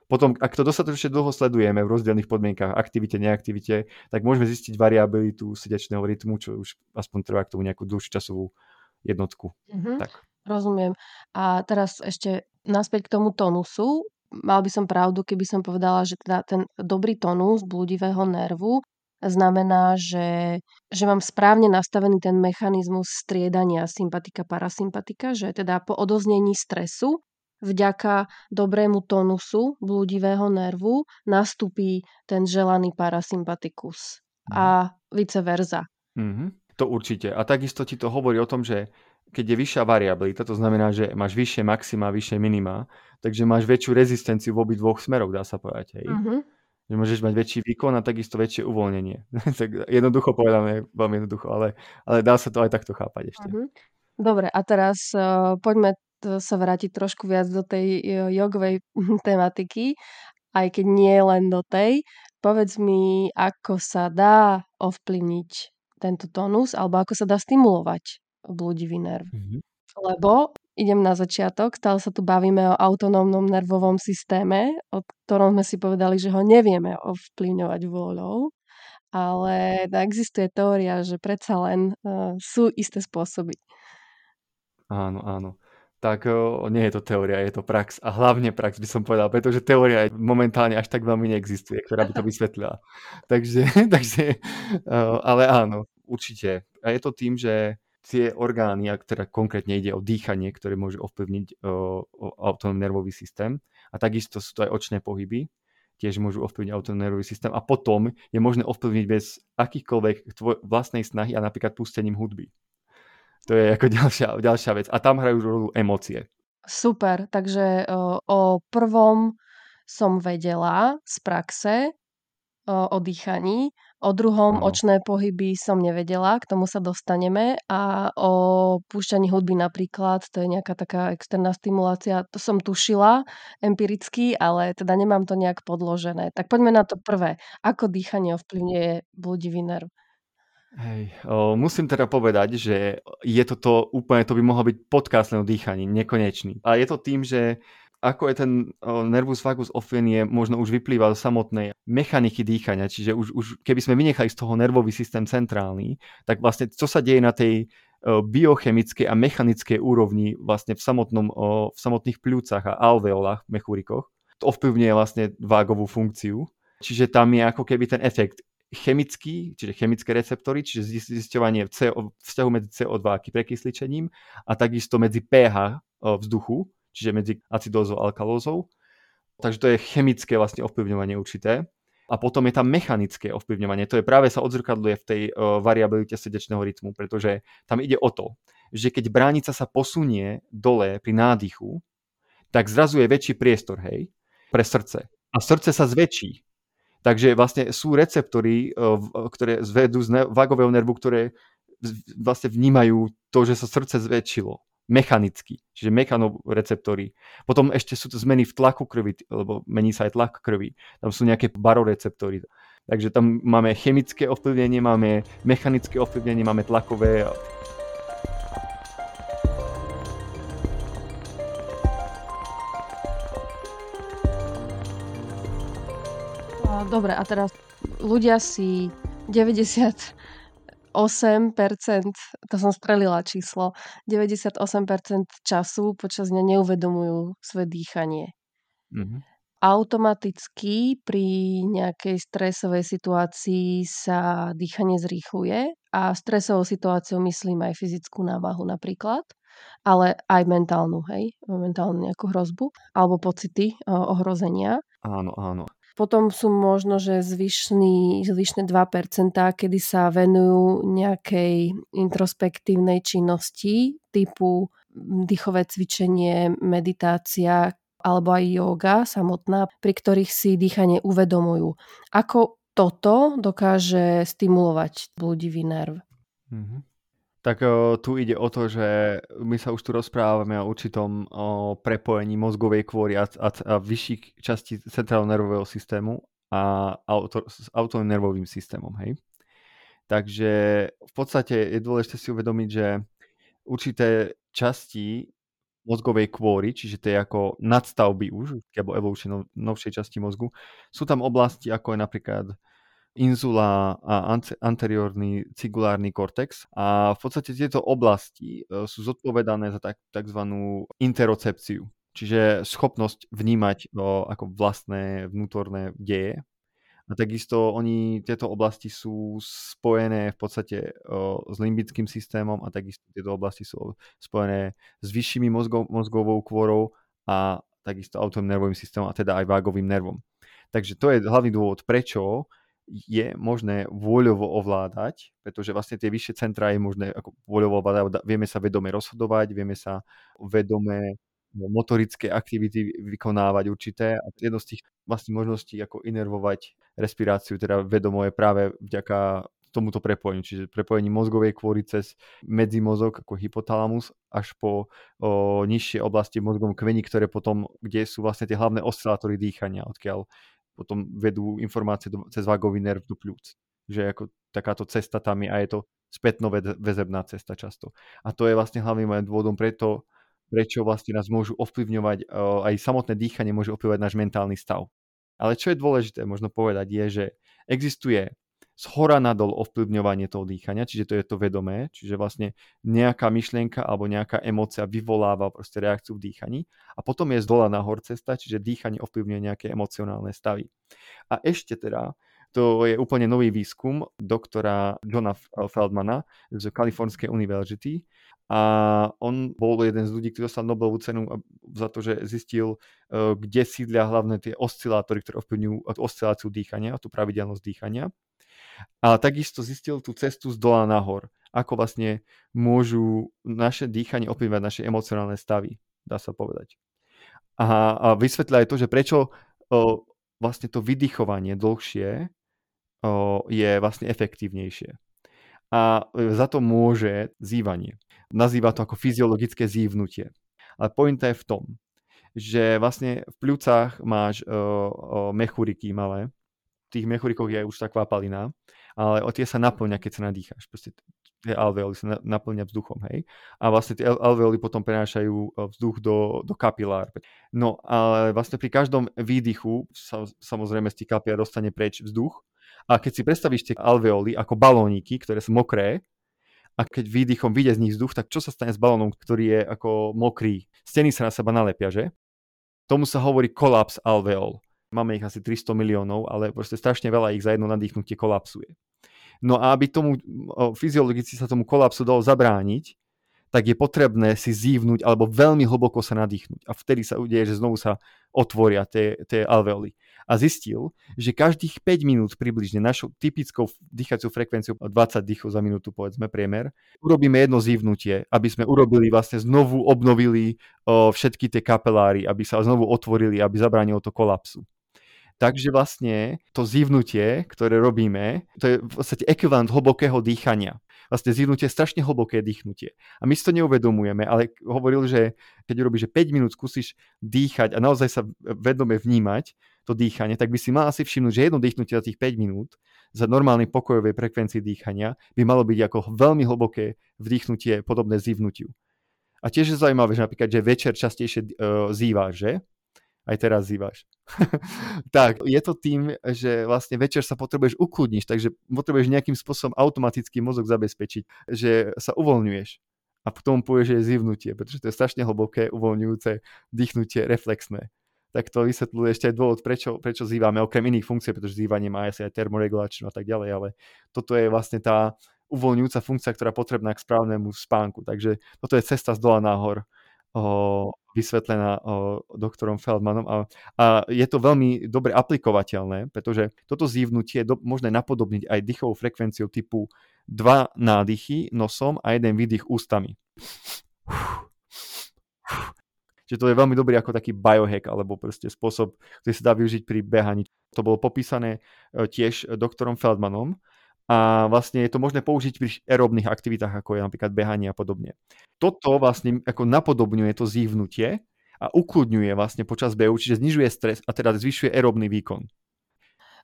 S2: Potom, ak to dostatočne dlho sledujeme v rozdielných podmienkach, aktivite, neaktivite, tak môžeme zistiť variabilitu srdečného rytmu, čo už aspoň trvá k tomu nejakú dlhšiu časovú jednotku. Mm-hmm. Tak.
S1: Rozumiem. A teraz ešte naspäť k tomu tonusu. Mal by som pravdu, keby som povedala, že teda ten dobrý tonus blúdivého nervu znamená, že, že mám správne nastavený ten mechanizmus striedania sympatika-parasympatika, že teda po odoznení stresu vďaka dobrému tonusu blúdivého nervu nastupí ten želaný parasympatikus a mhm. vice versa.
S2: Mm-hmm. To určite. A takisto ti to hovorí o tom, že keď je vyššia variabilita, to znamená, že máš vyššie maxima, vyššie minima, takže máš väčšiu rezistenciu v obi dvoch smeroch, dá sa povedať. Hej? Mm-hmm že môžeš mať väčší výkon a takisto väčšie uvoľnenie. tak jednoducho povedané, veľmi jednoducho, ale, ale dá sa to aj takto chápať ešte. Uh-huh.
S1: Dobre, a teraz uh, poďme sa vrátiť trošku viac do tej uh, jogovej tematiky, aj keď nie len do tej. Povedz mi, ako sa dá ovplyvniť tento tónus, alebo ako sa dá stimulovať blúdivý nerv. Uh-huh. Lebo idem na začiatok. Stále sa tu bavíme o autonómnom nervovom systéme, o ktorom sme si povedali, že ho nevieme ovplyvňovať vôľou. Ale existuje teória, že predsa len uh, sú isté spôsoby.
S2: Áno, áno. Tak nie je to teória, je to prax. A hlavne prax by som povedal, pretože teória momentálne až tak veľmi neexistuje, ktorá by to vysvetlila. takže, takže, ale áno, určite. A je to tým, že tie orgány, ak teda konkrétne ide o dýchanie, ktoré môže ovplyvniť autonómny nervový systém. A takisto sú to aj očné pohyby, tiež môžu ovplyvniť autonómny nervový systém. A potom je možné ovplyvniť bez akýchkoľvek tvoj, vlastnej snahy a napríklad pustením hudby. To je ako ďalšia, ďalšia vec. A tam hrajú rolu emócie.
S1: Super, takže o, o prvom som vedela z praxe o, o dýchaní, o druhom ano. očné pohyby som nevedela, k tomu sa dostaneme a o púšťaní hudby napríklad, to je nejaká taká externá stimulácia, to som tušila empiricky, ale teda nemám to nejak podložené. Tak poďme na to prvé. Ako dýchanie ovplyvňuje bludivý nerv?
S2: Hej, o, musím teda povedať, že je toto úplne, to by mohlo byť podcast o dýchaní, nekonečný. A je to tým, že ako je ten o, nervus vagus ofenie, možno už vyplýva z samotnej mechaniky dýchania, čiže už, už keby sme vynechali z toho nervový systém centrálny, tak vlastne čo sa deje na tej biochemickej a mechanickej úrovni vlastne v, samotnom, v samotných pľúcach a alveolách, mechúrikoch, to ovplyvňuje vlastne vágovú funkciu. Čiže tam je ako keby ten efekt chemický, čiže chemické receptory, čiže zisťovanie vzťahu medzi CO2 a prekysličením a takisto medzi pH vzduchu, čiže medzi acidózou a alkalózou. Takže to je chemické vlastne ovplyvňovanie určité. A potom je tam mechanické ovplyvňovanie. To je práve sa odzrkadluje v tej variabilite srdečného rytmu, pretože tam ide o to, že keď bránica sa posunie dole pri nádychu, tak zrazu je väčší priestor, hej, pre srdce. A srdce sa zväčší. Takže vlastne sú receptory, eh, ktoré zvedú z vagového nervu, ktoré vlastne vnímajú to, že sa srdce zväčšilo mechanicky, čiže mechanoreceptory. Potom ešte sú to zmeny v tlaku krvi, lebo mení sa aj tlak krvi. Tam sú nejaké baroreceptory. Takže tam máme chemické ovplyvnenie, máme mechanické ovplyvnenie, máme tlakové
S1: Dobre, a teraz ľudia si 98%, to som strelila číslo, 98% času počas dňa neuvedomujú svoje dýchanie. Mm-hmm. Automaticky pri nejakej stresovej situácii sa dýchanie zrýchluje a stresovou situáciou myslím aj fyzickú návahu napríklad, ale aj mentálnu, hej, mentálnu nejakú hrozbu alebo pocity ohrozenia.
S2: Áno, áno.
S1: Potom sú možno, že zvyšný, zvyšné 2%, kedy sa venujú nejakej introspektívnej činnosti typu dýchové cvičenie, meditácia alebo aj yoga samotná, pri ktorých si dýchanie uvedomujú. Ako toto dokáže stimulovať bludivý nerv?
S2: Mm-hmm. Tak o, tu ide o to, že my sa už tu rozprávame o určitom o prepojení mozgovej kôry a, a, a vyšších častí centrálneho nervového systému a auto, s autonómnym nervovým systémom. Hej? Takže v podstate je dôležité si uvedomiť, že určité časti mozgovej kôry, čiže to je ako nadstavby už, alebo evolučne novšej časti mozgu, sú tam oblasti ako je napríklad inzula a anteriorný cigulárny kortex. A v podstate tieto oblasti e, sú zodpovedané za tak, tzv. interocepciu, čiže schopnosť vnímať o, ako vlastné vnútorné deje. A takisto oni, tieto oblasti sú spojené v podstate o, s limbickým systémom a takisto tieto oblasti sú spojené s vyššími mozgov, mozgovou kôrou a takisto autonómnym nervovým systémom a teda aj vágovým nervom. Takže to je hlavný dôvod, prečo je možné voľovo ovládať, pretože vlastne tie vyššie centra je možné ako voľovo ovládať, vieme sa vedome rozhodovať, vieme sa vedome no, motorické aktivity vykonávať určité a jedno z tých vlastne možností ako inervovať respiráciu, teda vedomo je práve vďaka tomuto prepojeniu, čiže prepojení mozgovej kôry cez medzimozog ako hypotalamus až po o, nižšie oblasti v mozgovom kvení, ktoré potom, kde sú vlastne tie hlavné oscilátory dýchania, odkiaľ potom vedú informácie do, cez vagový nerv do pľúc. Že ako takáto cesta tam je a je to spätno väzebná cesta často. A to je vlastne hlavným dôvodom preto, prečo vlastne nás môžu ovplyvňovať, aj samotné dýchanie môže ovplyvňovať náš mentálny stav. Ale čo je dôležité možno povedať je, že existuje z hora nadol ovplyvňovanie toho dýchania, čiže to je to vedomé, čiže vlastne nejaká myšlienka alebo nejaká emócia vyvoláva proste reakciu v dýchaní a potom je z dola nahor cesta, čiže dýchanie ovplyvňuje nejaké emocionálne stavy. A ešte teda, to je úplne nový výskum doktora Johna Feldmana z Kalifornskej univerzity a on bol jeden z ľudí, ktorý dostal Nobelovú cenu za to, že zistil, e, kde sídlia hlavné tie oscilátory, ktoré ovplyvňujú osciláciu dýchania a tú pravidelnosť dýchania ale takisto zistil tú cestu z dola nahor. Ako vlastne môžu naše dýchanie ovplyvňovať naše emocionálne stavy. dá sa povedať. A, a vysvetľa aj to, že prečo o, vlastne to vydychovanie dlhšie o, je vlastne efektívnejšie. A e, za to môže zývanie. Nazýva to ako fyziologické zývnutie. Ale pointa je v tom, že vlastne v pľúcach máš o, o, mechuriky malé. Tých mechurikoch je už tá kvapalina, ale o tie sa naplňa, keď sa nadýcháš. Proste tie alveoly sa naplňa vzduchom, hej. A vlastne tie alveoly potom prenášajú e, vzduch do, do kapilár. No ale vlastne pri každom výdychu sa, samozrejme z tých kapilár dostane preč vzduch. A keď si predstavíš tie alveoly ako balóniky, ktoré sú mokré, a keď výdychom vyjde z nich vzduch, tak čo sa stane s balónom, ktorý je ako mokrý? Steny sa na seba nalepia, že? Tomu sa hovorí kolaps alveol. Máme ich asi 300 miliónov, ale proste strašne veľa ich za jedno nadýchnutie kolapsuje. No a aby tomu fyziologicky sa tomu kolapsu dalo zabrániť, tak je potrebné si zívnuť alebo veľmi hlboko sa nadýchnuť. A vtedy sa udeje, že znovu sa otvoria tie, tie alveoly. A zistil, že každých 5 minút približne našou typickou dýchaciou frekvenciou 20 dýchov za minútu, povedzme priemer, urobíme jedno zívnutie, aby sme urobili vlastne znovu obnovili o, všetky tie kapeláry, aby sa znovu otvorili, aby zabránilo to kolapsu. Takže vlastne to zivnutie, ktoré robíme, to je v podstate ekvivalent hlbokého dýchania. Vlastne zivnutie je strašne hlboké dýchnutie. A my si to neuvedomujeme, ale hovoril, že keď robíš, že 5 minút skúsiš dýchať a naozaj sa vedome vnímať to dýchanie, tak by si mal asi všimnúť, že jedno dýchnutie za tých 5 minút za normálnej pokojovej frekvencii dýchania by malo byť ako veľmi hlboké vdýchnutie podobné zivnutiu. A tiež je zaujímavé, že napríklad, že večer častejšie uh, zývaš, že? aj teraz zývaš. tak, je to tým, že vlastne večer sa potrebuješ ukludniť, takže potrebuješ nejakým spôsobom automaticky mozog zabezpečiť, že sa uvoľňuješ. A potom povieš, že je zivnutie, pretože to je strašne hlboké, uvoľňujúce, dýchnutie, reflexné. Tak to vysvetľuje ešte aj dôvod, prečo, prečo zývame, okrem iných funkcií, pretože zývanie má asi aj termoregulačnú a tak ďalej, ale toto je vlastne tá uvoľňujúca funkcia, ktorá je potrebná k správnemu spánku. Takže toto je cesta z dola nahor o, vysvetlená doktorom Feldmanom a, a je to veľmi dobre aplikovateľné, pretože toto zívnutie je do, možné napodobniť aj dýchovou frekvenciou typu dva nádychy nosom a jeden výdych ústami. Čiže to je veľmi dobrý ako taký biohack alebo proste spôsob, ktorý sa dá využiť pri behaní. To bolo popísané e, tiež doktorom Feldmanom a vlastne je to možné použiť pri aerobných aktivitách, ako je napríklad behanie a podobne. Toto vlastne ako napodobňuje to zývnutie a ukludňuje vlastne počas behu, čiže znižuje stres a teda zvyšuje aerobný výkon.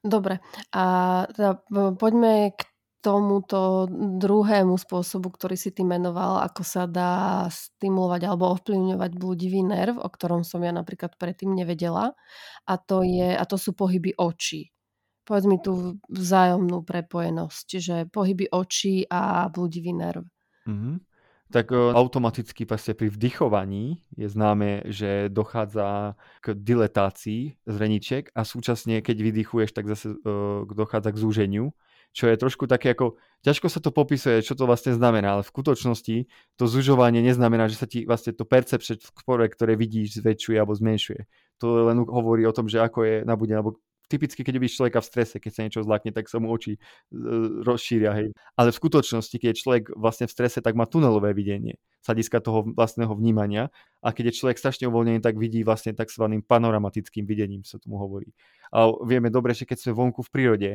S1: Dobre, a teda poďme k tomuto druhému spôsobu, ktorý si ty menoval, ako sa dá stimulovať alebo ovplyvňovať blúdivý nerv, o ktorom som ja napríklad predtým nevedela. A to, je, a to sú pohyby očí povedz mi tú vzájomnú prepojenosť, že pohyby očí a blúdivý nerv. Mm-hmm.
S2: Tak o, automaticky vlastne pri vdychovaní je známe, že dochádza k diletácii zreničiek a súčasne keď vydychuješ, tak zase o, dochádza k zúženiu, čo je trošku také ako, ťažko sa to popisuje, čo to vlastne znamená, ale v skutočnosti to zužovanie neznamená, že sa ti vlastne to percepčné ktoré vidíš, zväčšuje alebo zmenšuje. To len hovorí o tom, že ako je nabudené, alebo typicky, keď vidíš človeka v strese, keď sa niečo zlakne, tak sa mu oči e, rozšíria. Hej. Ale v skutočnosti, keď je človek vlastne v strese, tak má tunelové videnie z hľadiska toho vlastného vnímania. A keď je človek strašne uvoľnený, tak vidí vlastne tzv. panoramatickým videním, sa tomu hovorí. A vieme dobre, že keď sme vonku v prírode,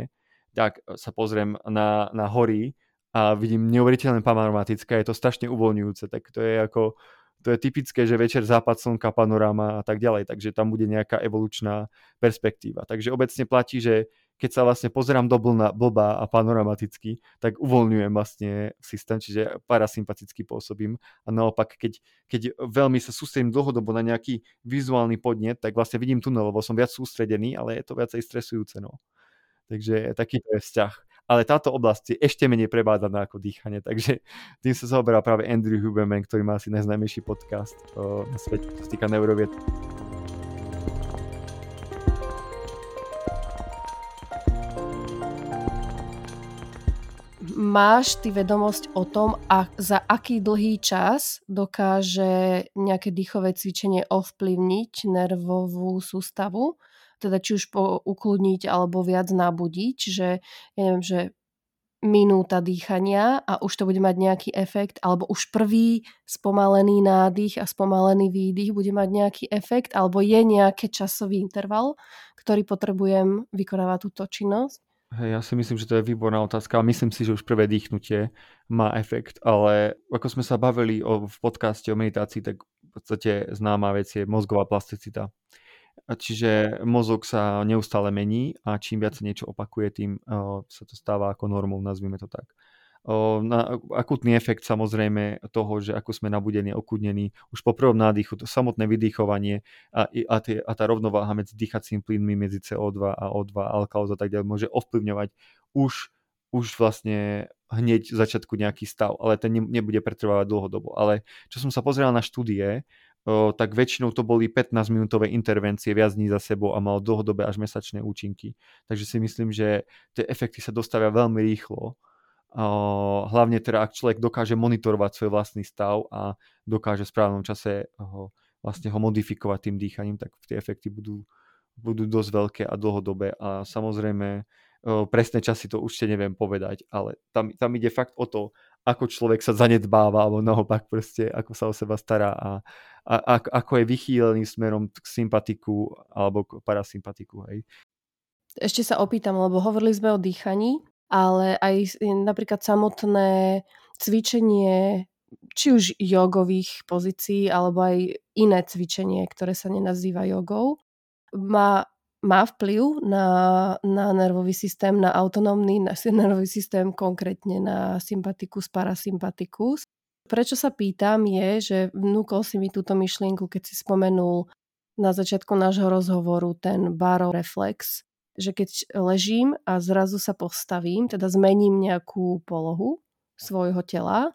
S2: tak sa pozriem na, na hory a vidím neuveriteľné panoramatické, je to strašne uvoľňujúce, tak to je ako to je typické, že večer západ slnka, panoráma a tak ďalej, takže tam bude nejaká evolučná perspektíva. Takže obecne platí, že keď sa vlastne pozerám do blna, blba a panoramaticky, tak uvoľňujem vlastne systém, čiže parasympaticky pôsobím. A naopak, keď, keď veľmi sa sústredím dlhodobo na nejaký vizuálny podnet, tak vlastne vidím tunel, lebo som viac sústredený, ale je to viacej stresujúce. No. Takže taký je vzťah ale táto oblasť je ešte menej prebádaná ako dýchanie, takže tým sa zaoberá práve Andrew Huberman, ktorý má asi najznámejší podcast o, na svete, čo sa týka neurovied.
S1: Máš ty vedomosť o tom, a za aký dlhý čas dokáže nejaké dýchové cvičenie ovplyvniť nervovú sústavu? Teda či už po, ukludniť alebo viac nabudiť. Čiže ja neviem, že minúta dýchania a už to bude mať nejaký efekt, alebo už prvý spomalený nádych a spomalený výdych bude mať nejaký efekt, alebo je nejaký časový interval, ktorý potrebujem vykonávať túto činnosť?
S2: Hej, ja si myslím, že to je výborná otázka. Myslím si, že už prvé dýchnutie má efekt, ale ako sme sa bavili o, v podcaste o meditácii, tak v podstate známa vec je mozgová plasticita. Čiže mozog sa neustále mení a čím viac sa niečo opakuje, tým uh, sa to stáva ako normou, nazvime to tak. Uh, na, akutný efekt samozrejme toho, že ako sme nabudení, okudnení, už po prvom nádychu, to samotné vydýchovanie a, a, tie, a tá rovnováha medzi dýchacími plynmi, medzi CO2 a O2, alkalóza a tak ďalej, môže ovplyvňovať už, už vlastne hneď v začiatku nejaký stav, ale ten ne, nebude pretrvávať dlhodobo. Ale čo som sa pozeral na štúdie, tak väčšinou to boli 15-minútové intervencie viac dní za sebou a malo dlhodobé až mesačné účinky. Takže si myslím, že tie efekty sa dostavia veľmi rýchlo. Hlavne teda, ak človek dokáže monitorovať svoj vlastný stav a dokáže v správnom čase ho, vlastne ho modifikovať tým dýchaním, tak tie efekty budú, budú dosť veľké a dlhodobé. A samozrejme, presné časy to určite neviem povedať, ale tam, tam ide fakt o to, ako človek sa zanedbáva, alebo naopak proste, ako sa o seba stará a, a, a ako je vychýlený smerom k sympatiku alebo k parasympatiku. Hej.
S1: Ešte sa opýtam, lebo hovorili sme o dýchaní, ale aj napríklad samotné cvičenie či už jogových pozícií, alebo aj iné cvičenie, ktoré sa nenazýva jogou, má má vplyv na, na nervový systém, na autonómny na nervový systém, konkrétne na sympatikus, parasympatikus. Prečo sa pýtam je, že vnúkol si mi túto myšlienku, keď si spomenul na začiatku nášho rozhovoru ten barov reflex, že keď ležím a zrazu sa postavím, teda zmením nejakú polohu svojho tela,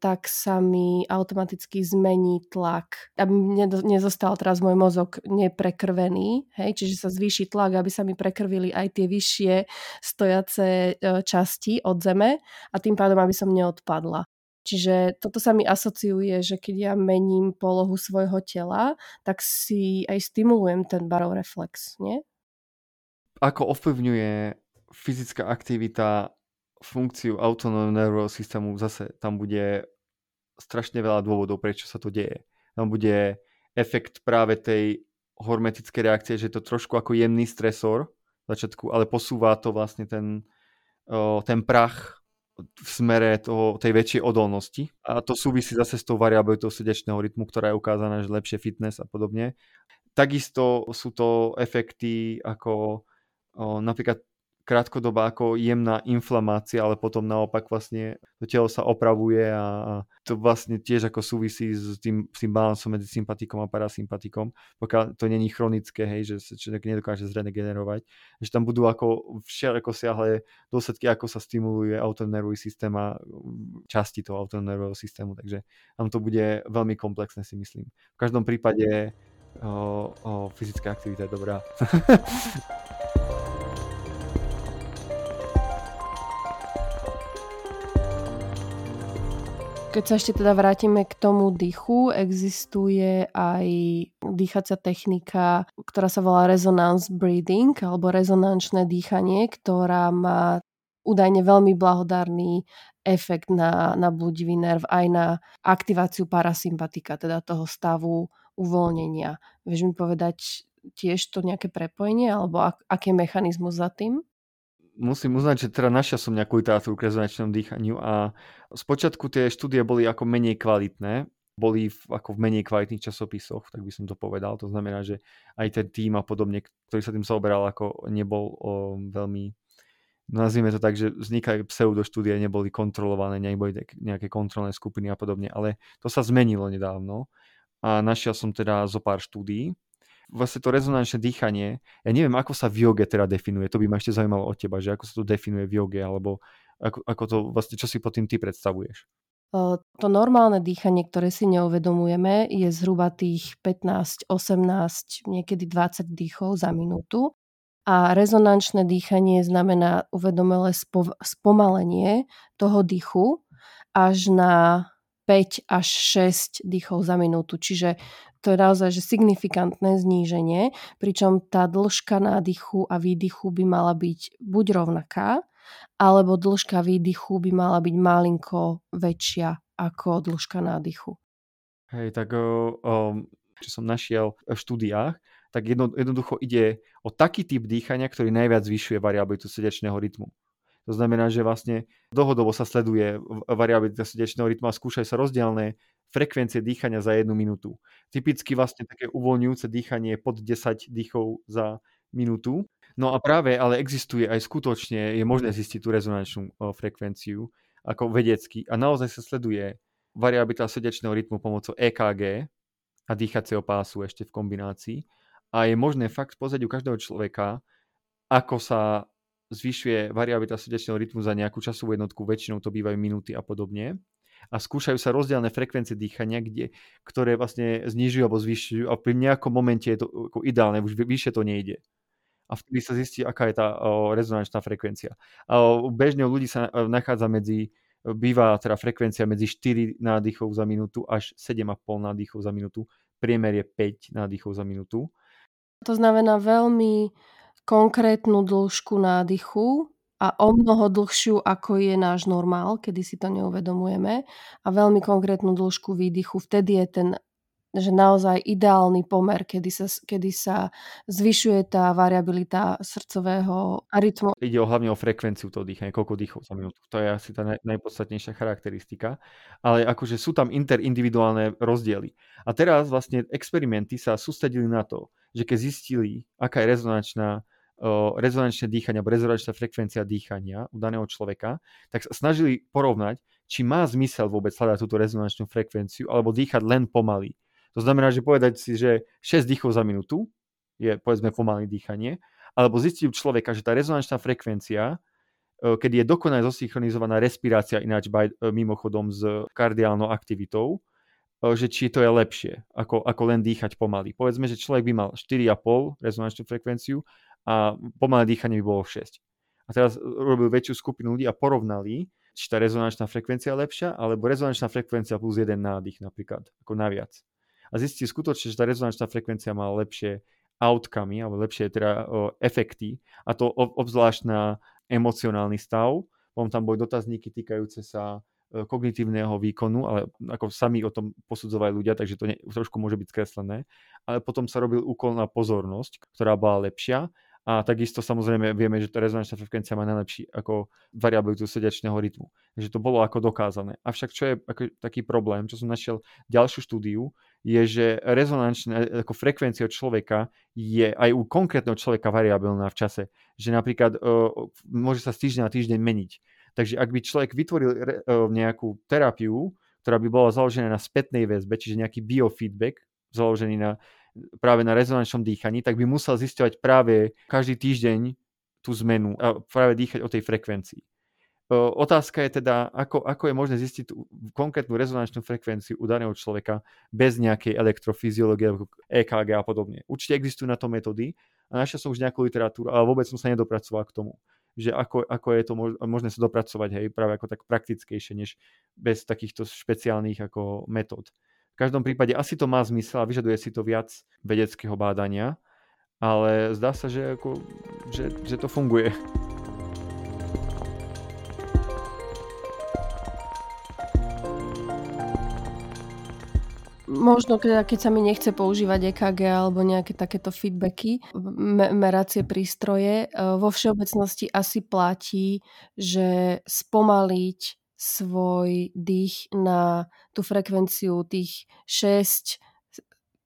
S1: tak sa mi automaticky zmení tlak, aby nezostal teraz môj mozog neprekrvený, hej, čiže sa zvýši tlak, aby sa mi prekrvili aj tie vyššie stojace e, časti od zeme a tým pádom, aby som neodpadla. Čiže toto sa mi asociuje, že keď ja mením polohu svojho tela, tak si aj stimulujem ten barov reflex, nie?
S2: Ako ovplyvňuje fyzická aktivita funkciu autonómneho systému zase tam bude strašne veľa dôvodov, prečo sa to deje. Tam bude efekt práve tej hormetickej reakcie, že je to trošku ako jemný stresor v začiatku, ale posúva to vlastne ten, ten prach v smere toho, tej väčšej odolnosti. A to súvisí zase s tou variabilitou srdečného rytmu, ktorá je ukázaná, že lepšie fitness a podobne. Takisto sú to efekty ako o, napríklad krátkodobá ako jemná inflamácia, ale potom naopak vlastne to telo sa opravuje a, to vlastne tiež ako súvisí s tým, s tým balansom medzi sympatikom a parasympatikom, pokiaľ to není chronické, hej, že sa človek nedokáže zregenerovať, že tam budú ako všelijako siahle dôsledky, ako sa stimuluje autonervový systém a časti toho autonervového systému, takže tam to bude veľmi komplexné si myslím. V každom prípade o, o, fyzická aktivita je dobrá.
S1: Keď sa ešte teda vrátime k tomu dýchu, existuje aj dýchacia technika, ktorá sa volá resonance breathing alebo rezonančné dýchanie, ktorá má údajne veľmi blahodárny efekt na, na bludivý nerv aj na aktiváciu parasympatika, teda toho stavu uvoľnenia. Vieš mi povedať tiež to nejaké prepojenie alebo ak, aký je mechanizmus za tým?
S2: Musím uznať, že teda našiel som nejakú literatúru k rezonančnému dýchaniu a spočiatku tie štúdie boli ako menej kvalitné, boli v, ako v menej kvalitných časopisoch, tak by som to povedal. To znamená, že aj ten tým a podobne, ktorý sa tým zaoberal, ako nebol o, veľmi nazvime to tak, že vznikali pseudoštúdie, neboli kontrolované, neboli nejaké kontrolné skupiny a podobne, ale to sa zmenilo nedávno a našiel som teda zo pár štúdií vlastne to rezonančné dýchanie, ja neviem, ako sa v joge teda definuje, to by ma ešte zaujímalo od teba, že ako sa to definuje v joge, alebo ako, ako to vlastne, čo si pod tým ty predstavuješ?
S1: To normálne dýchanie, ktoré si neuvedomujeme, je zhruba tých 15, 18, niekedy 20 dýchov za minútu. A rezonančné dýchanie znamená uvedomelé spomalenie toho dýchu až na 5 až 6 dýchov za minútu. Čiže to je naozaj že signifikantné zníženie, pričom tá dĺžka nádychu a výdychu by mala byť buď rovnaká, alebo dĺžka výdychu by mala byť malinko väčšia ako dĺžka nádychu.
S2: Hej, tak o, čo som našiel v štúdiách, tak jedno, jednoducho ide o taký typ dýchania, ktorý najviac zvyšuje variabilitu srdečného rytmu. To znamená, že vlastne dlhodobo sa sleduje variabilita srdečného rytmu a skúšajú sa rozdielne frekvencie dýchania za jednu minútu. Typicky vlastne také uvoľňujúce dýchanie pod 10 dýchov za minútu. No a práve, ale existuje aj skutočne, je možné zistiť tú rezonančnú frekvenciu ako vedecky a naozaj sa sleduje variabilita srdečného rytmu pomocou EKG a dýchacieho pásu ešte v kombinácii a je možné fakt pozrieť u každého človeka, ako sa zvyšuje variabilita srdečného rytmu za nejakú časovú jednotku, väčšinou to bývajú minúty a podobne. A skúšajú sa rozdielne frekvencie dýchania, kde, ktoré vlastne znižujú alebo zvyšujú a pri nejakom momente je to ako ideálne, už vyššie to nejde. A vtedy sa zistí, aká je tá rezonančná frekvencia. A o, bežne u ľudí sa o, nachádza medzi, býva teda frekvencia medzi 4 nádychov za minútu až 7,5 nádychov za minútu. Priemer je 5 nádychov za minútu.
S1: To znamená veľmi konkrétnu dĺžku nádychu a o mnoho dlhšiu, ako je náš normál, kedy si to neuvedomujeme a veľmi konkrétnu dĺžku výdychu. Vtedy je ten že naozaj ideálny pomer, kedy sa, kedy sa zvyšuje tá variabilita srdcového rytmu.
S2: Ide o hlavne o frekvenciu toho dýchania, koľko dýchov za minútu. To je asi tá naj, najpodstatnejšia charakteristika. Ale akože sú tam interindividuálne rozdiely. A teraz vlastne experimenty sa sústredili na to, že keď zistili, aká je rezonančná rezonančné dýchanie alebo rezonančná frekvencia dýchania u daného človeka, tak sa snažili porovnať, či má zmysel vôbec hľadať túto rezonančnú frekvenciu alebo dýchať len pomaly. To znamená, že povedať si, že 6 dýchov za minútu je povedzme pomalé dýchanie, alebo zistiť u človeka, že tá rezonančná frekvencia, keď je dokonale zosynchronizovaná respirácia ináč by, mimochodom s kardiálnou aktivitou, že či to je lepšie, ako, ako len dýchať pomaly. Povedzme, že človek by mal 4,5 rezonančnú frekvenciu a pomalé dýchanie by bolo 6. A teraz robil väčšiu skupinu ľudí a porovnali, či tá rezonančná frekvencia je lepšia, alebo rezonančná frekvencia plus jeden nádych napríklad, ako naviac. A zistili skutočne, že tá rezonančná frekvencia má lepšie outcome, alebo lepšie teda o, efekty, a to obzvlášť na emocionálny stav. Potom tam boli dotazníky týkajúce sa e, kognitívneho výkonu, ale ako sami o tom posudzovali ľudia, takže to ne, trošku môže byť skreslené. Ale potom sa robil úkol na pozornosť, ktorá bola lepšia a takisto samozrejme vieme, že tá rezonančná frekvencia má najlepší ako variabilitu srdečného rytmu. Takže to bolo ako dokázané. Avšak čo je ako taký problém, čo som našiel ďalšiu štúdiu, je, že rezonančná ako frekvencia človeka je aj u konkrétneho človeka variabilná v čase. Že napríklad uh, môže sa z týždňa na týždeň meniť. Takže ak by človek vytvoril uh, nejakú terapiu, ktorá by bola založená na spätnej väzbe, čiže nejaký biofeedback, založený na práve na rezonančnom dýchaní, tak by musel zisťovať práve každý týždeň tú zmenu a práve dýchať o tej frekvencii. Otázka je teda, ako, ako je možné zistiť tú konkrétnu rezonančnú frekvenciu u daného človeka bez nejakej elektrofyziológie, EKG a podobne. Určite existujú na to metódy a našiel som už nejakú literatúru, ale vôbec som sa nedopracoval k tomu že ako, ako je to možné sa dopracovať, hej, práve ako tak praktickejšie, než bez takýchto špeciálnych ako metód každom prípade asi to má zmysel a vyžaduje si to viac vedeckého bádania, ale zdá sa, že, ako, že, že to funguje.
S1: Možno keď, keď sa mi nechce používať EKG alebo nejaké takéto feedbacky, me, meracie prístroje, e, vo všeobecnosti asi platí, že spomaliť svoj dých na tú frekvenciu tých 6,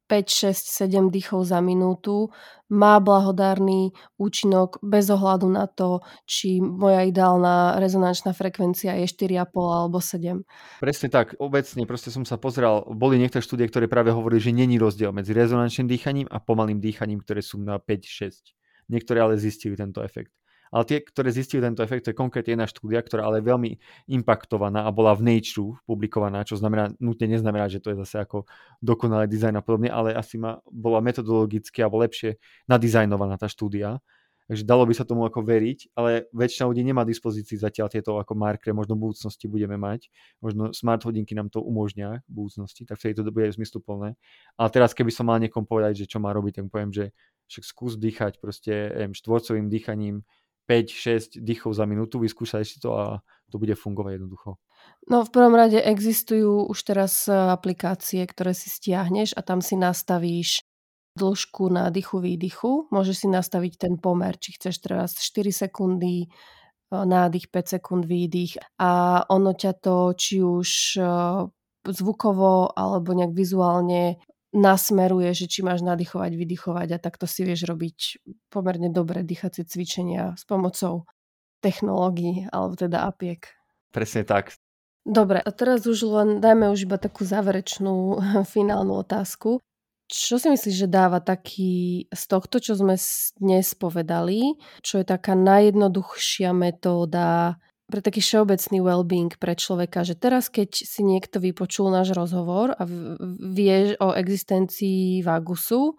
S1: 5, 6, 7 dýchov za minútu má blahodárny účinok bez ohľadu na to, či moja ideálna rezonančná frekvencia je 4,5 alebo 7.
S2: Presne tak, obecne proste som sa pozrel, boli niektoré štúdie, ktoré práve hovorili, že není rozdiel medzi rezonančným dýchaním a pomalým dýchaním, ktoré sú na 5-6. Niektoré ale zistili tento efekt ale tie, ktoré zistili tento efekt, to je konkrétne jedna štúdia, ktorá ale je veľmi impaktovaná a bola v Nature publikovaná, čo znamená, nutne neznamená, že to je zase ako dokonalý dizajn a podobne, ale asi ma, bola metodologicky alebo lepšie nadizajnovaná tá štúdia. Takže dalo by sa tomu ako veriť, ale väčšina ľudí nemá dispozícii zatiaľ tieto ako markre, možno v budúcnosti budeme mať, možno smart hodinky nám to umožňa v budúcnosti, tak vtedy to bude zmysluplné. Ale teraz keby som mal niekom povedať, že čo má robiť, tak poviem, že však skús dýchať proste štvorcovým dýchaním 5-6 dýchov za minútu, vyskúšaj si to a to bude fungovať jednoducho.
S1: No v prvom rade existujú už teraz e, aplikácie, ktoré si stiahneš a tam si nastavíš dĺžku nádychu, výdychu. Môžeš si nastaviť ten pomer, či chceš teraz 4 sekundy, nádych, 5 sekúnd výdych a ono ťa to či už e, zvukovo alebo nejak vizuálne nasmeruje, že či máš nadýchovať, vydychovať a takto si vieš robiť pomerne dobré dýchacie cvičenia s pomocou technológií alebo teda apiek.
S2: Presne tak.
S1: Dobre, a teraz už len dajme už iba takú záverečnú finálnu otázku. Čo si myslíš, že dáva taký z tohto, čo sme dnes povedali, čo je taká najjednoduchšia metóda pre taký všeobecný well-being pre človeka, že teraz, keď si niekto vypočul náš rozhovor a vie o existencii Vagusu,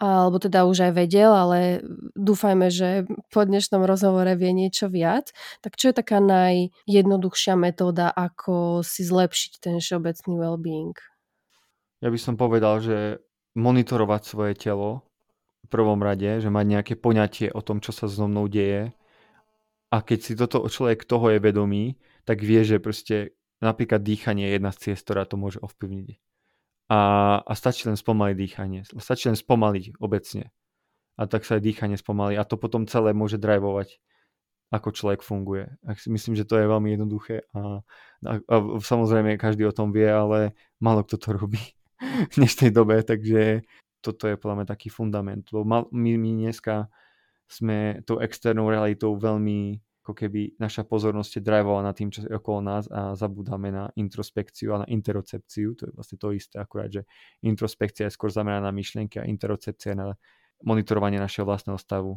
S1: alebo teda už aj vedel, ale dúfajme, že po dnešnom rozhovore vie niečo viac, tak čo je taká najjednoduchšia metóda, ako si zlepšiť ten všeobecný well-being?
S2: Ja by som povedal, že monitorovať svoje telo v prvom rade, že mať nejaké poňatie o tom, čo sa so mnou deje. A keď si toto človek toho je vedomý, tak vie, že proste napríklad dýchanie je jedna z ciest, ktorá to môže ovplyvniť. A, a stačí len spomaliť dýchanie. Stačí len spomaliť obecne. A tak sa aj dýchanie spomalí. A to potom celé môže drivovať, ako človek funguje. Myslím, že to je veľmi jednoduché. A, a, a samozrejme každý o tom vie, ale málo kto to robí v dnešnej dobe, takže toto je podľa mňa taký fundament. My, my dneska sme tou externou realitou veľmi ako keby naša pozornosť je drivovaná tým, čo je okolo nás a zabúdame na introspekciu a na interocepciu. To je vlastne to isté, akurát, že introspekcia je skôr zameraná na myšlienky a interocepcia na monitorovanie našeho vlastného stavu.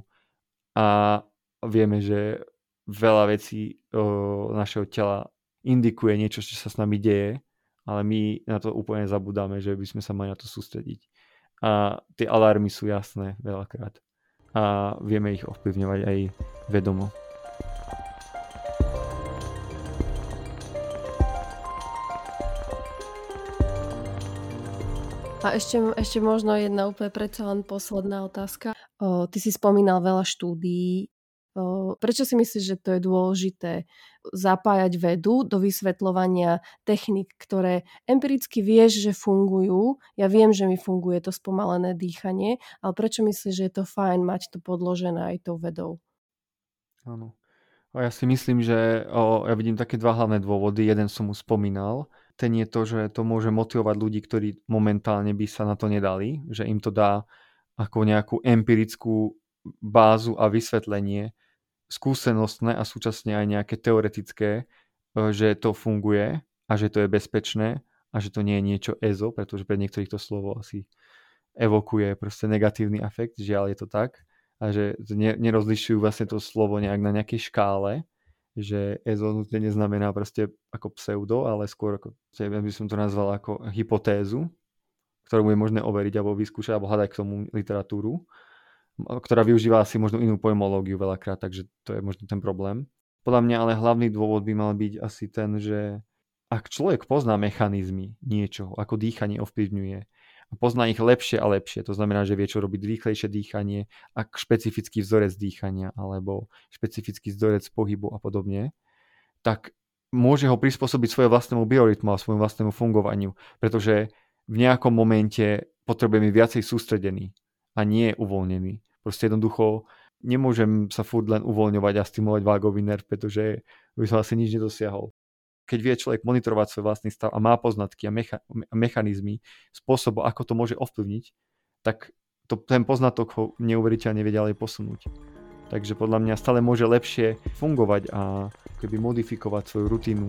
S2: A vieme, že veľa vecí o, našeho tela indikuje niečo, čo sa s nami deje ale my na to úplne zabudáme, že by sme sa mali na to sústrediť. A tie alarmy sú jasné veľakrát. A vieme ich ovplyvňovať aj vedomo.
S1: A ešte, ešte možno jedna úplne predsa len posledná otázka. O, ty si spomínal veľa štúdií Prečo si myslíš, že to je dôležité zapájať vedu do vysvetľovania technik, ktoré empiricky vieš, že fungujú. Ja viem, že mi funguje to spomalené dýchanie, ale prečo myslíš, že je to fajn mať to podložené aj tou vedou?
S2: Áno. Ja si myslím, že o, ja vidím také dva hlavné dôvody. Jeden som už spomínal. Ten je to, že to môže motivovať ľudí, ktorí momentálne by sa na to nedali, že im to dá ako nejakú empirickú bázu a vysvetlenie skúsenostné a súčasne aj nejaké teoretické, e, že to funguje a že to je bezpečné a že to nie je niečo EZO, pretože pre niektorých to slovo asi evokuje proste negatívny efekt, žiaľ je to tak. A že nerozlišujú vlastne to slovo nejak na nejakej škále, že EZO nutne neznamená proste ako pseudo, ale skôr ako, by som to nazval ako hypotézu, ktorú je možné overiť alebo vyskúšať alebo hľadať k tomu literatúru ktorá využíva asi možno inú pojmológiu veľakrát, takže to je možno ten problém. Podľa mňa ale hlavný dôvod by mal byť asi ten, že ak človek pozná mechanizmy niečoho, ako dýchanie ovplyvňuje, a pozná ich lepšie a lepšie, to znamená, že vie, čo robiť rýchlejšie dýchanie, ak špecifický vzorec dýchania alebo špecifický vzorec pohybu a podobne, tak môže ho prispôsobiť svoje vlastnému biorytmu a svojmu vlastnému fungovaniu, pretože v nejakom momente potrebujeme viacej sústredený a nie uvoľnený. Proste jednoducho nemôžem sa furt len uvoľňovať a stimulovať vágový nerv, pretože by som asi nič nedosiahol. Keď vie človek monitorovať svoj vlastný stav a má poznatky a, mecha- mechanizmy, spôsob, ako to môže ovplyvniť, tak to, ten poznatok ho neuveriteľne vie ďalej posunúť. Takže podľa mňa stále môže lepšie fungovať a keby modifikovať svoju rutinu,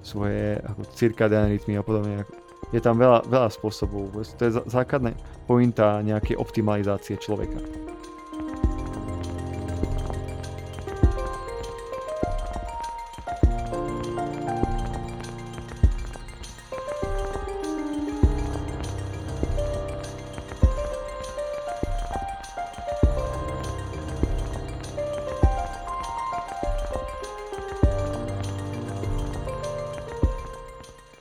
S2: svoje ako cirkadiálne rytmy a podobne, je tam veľa, veľa spôsobov. To je základná pointa nejakej optimalizácie človeka.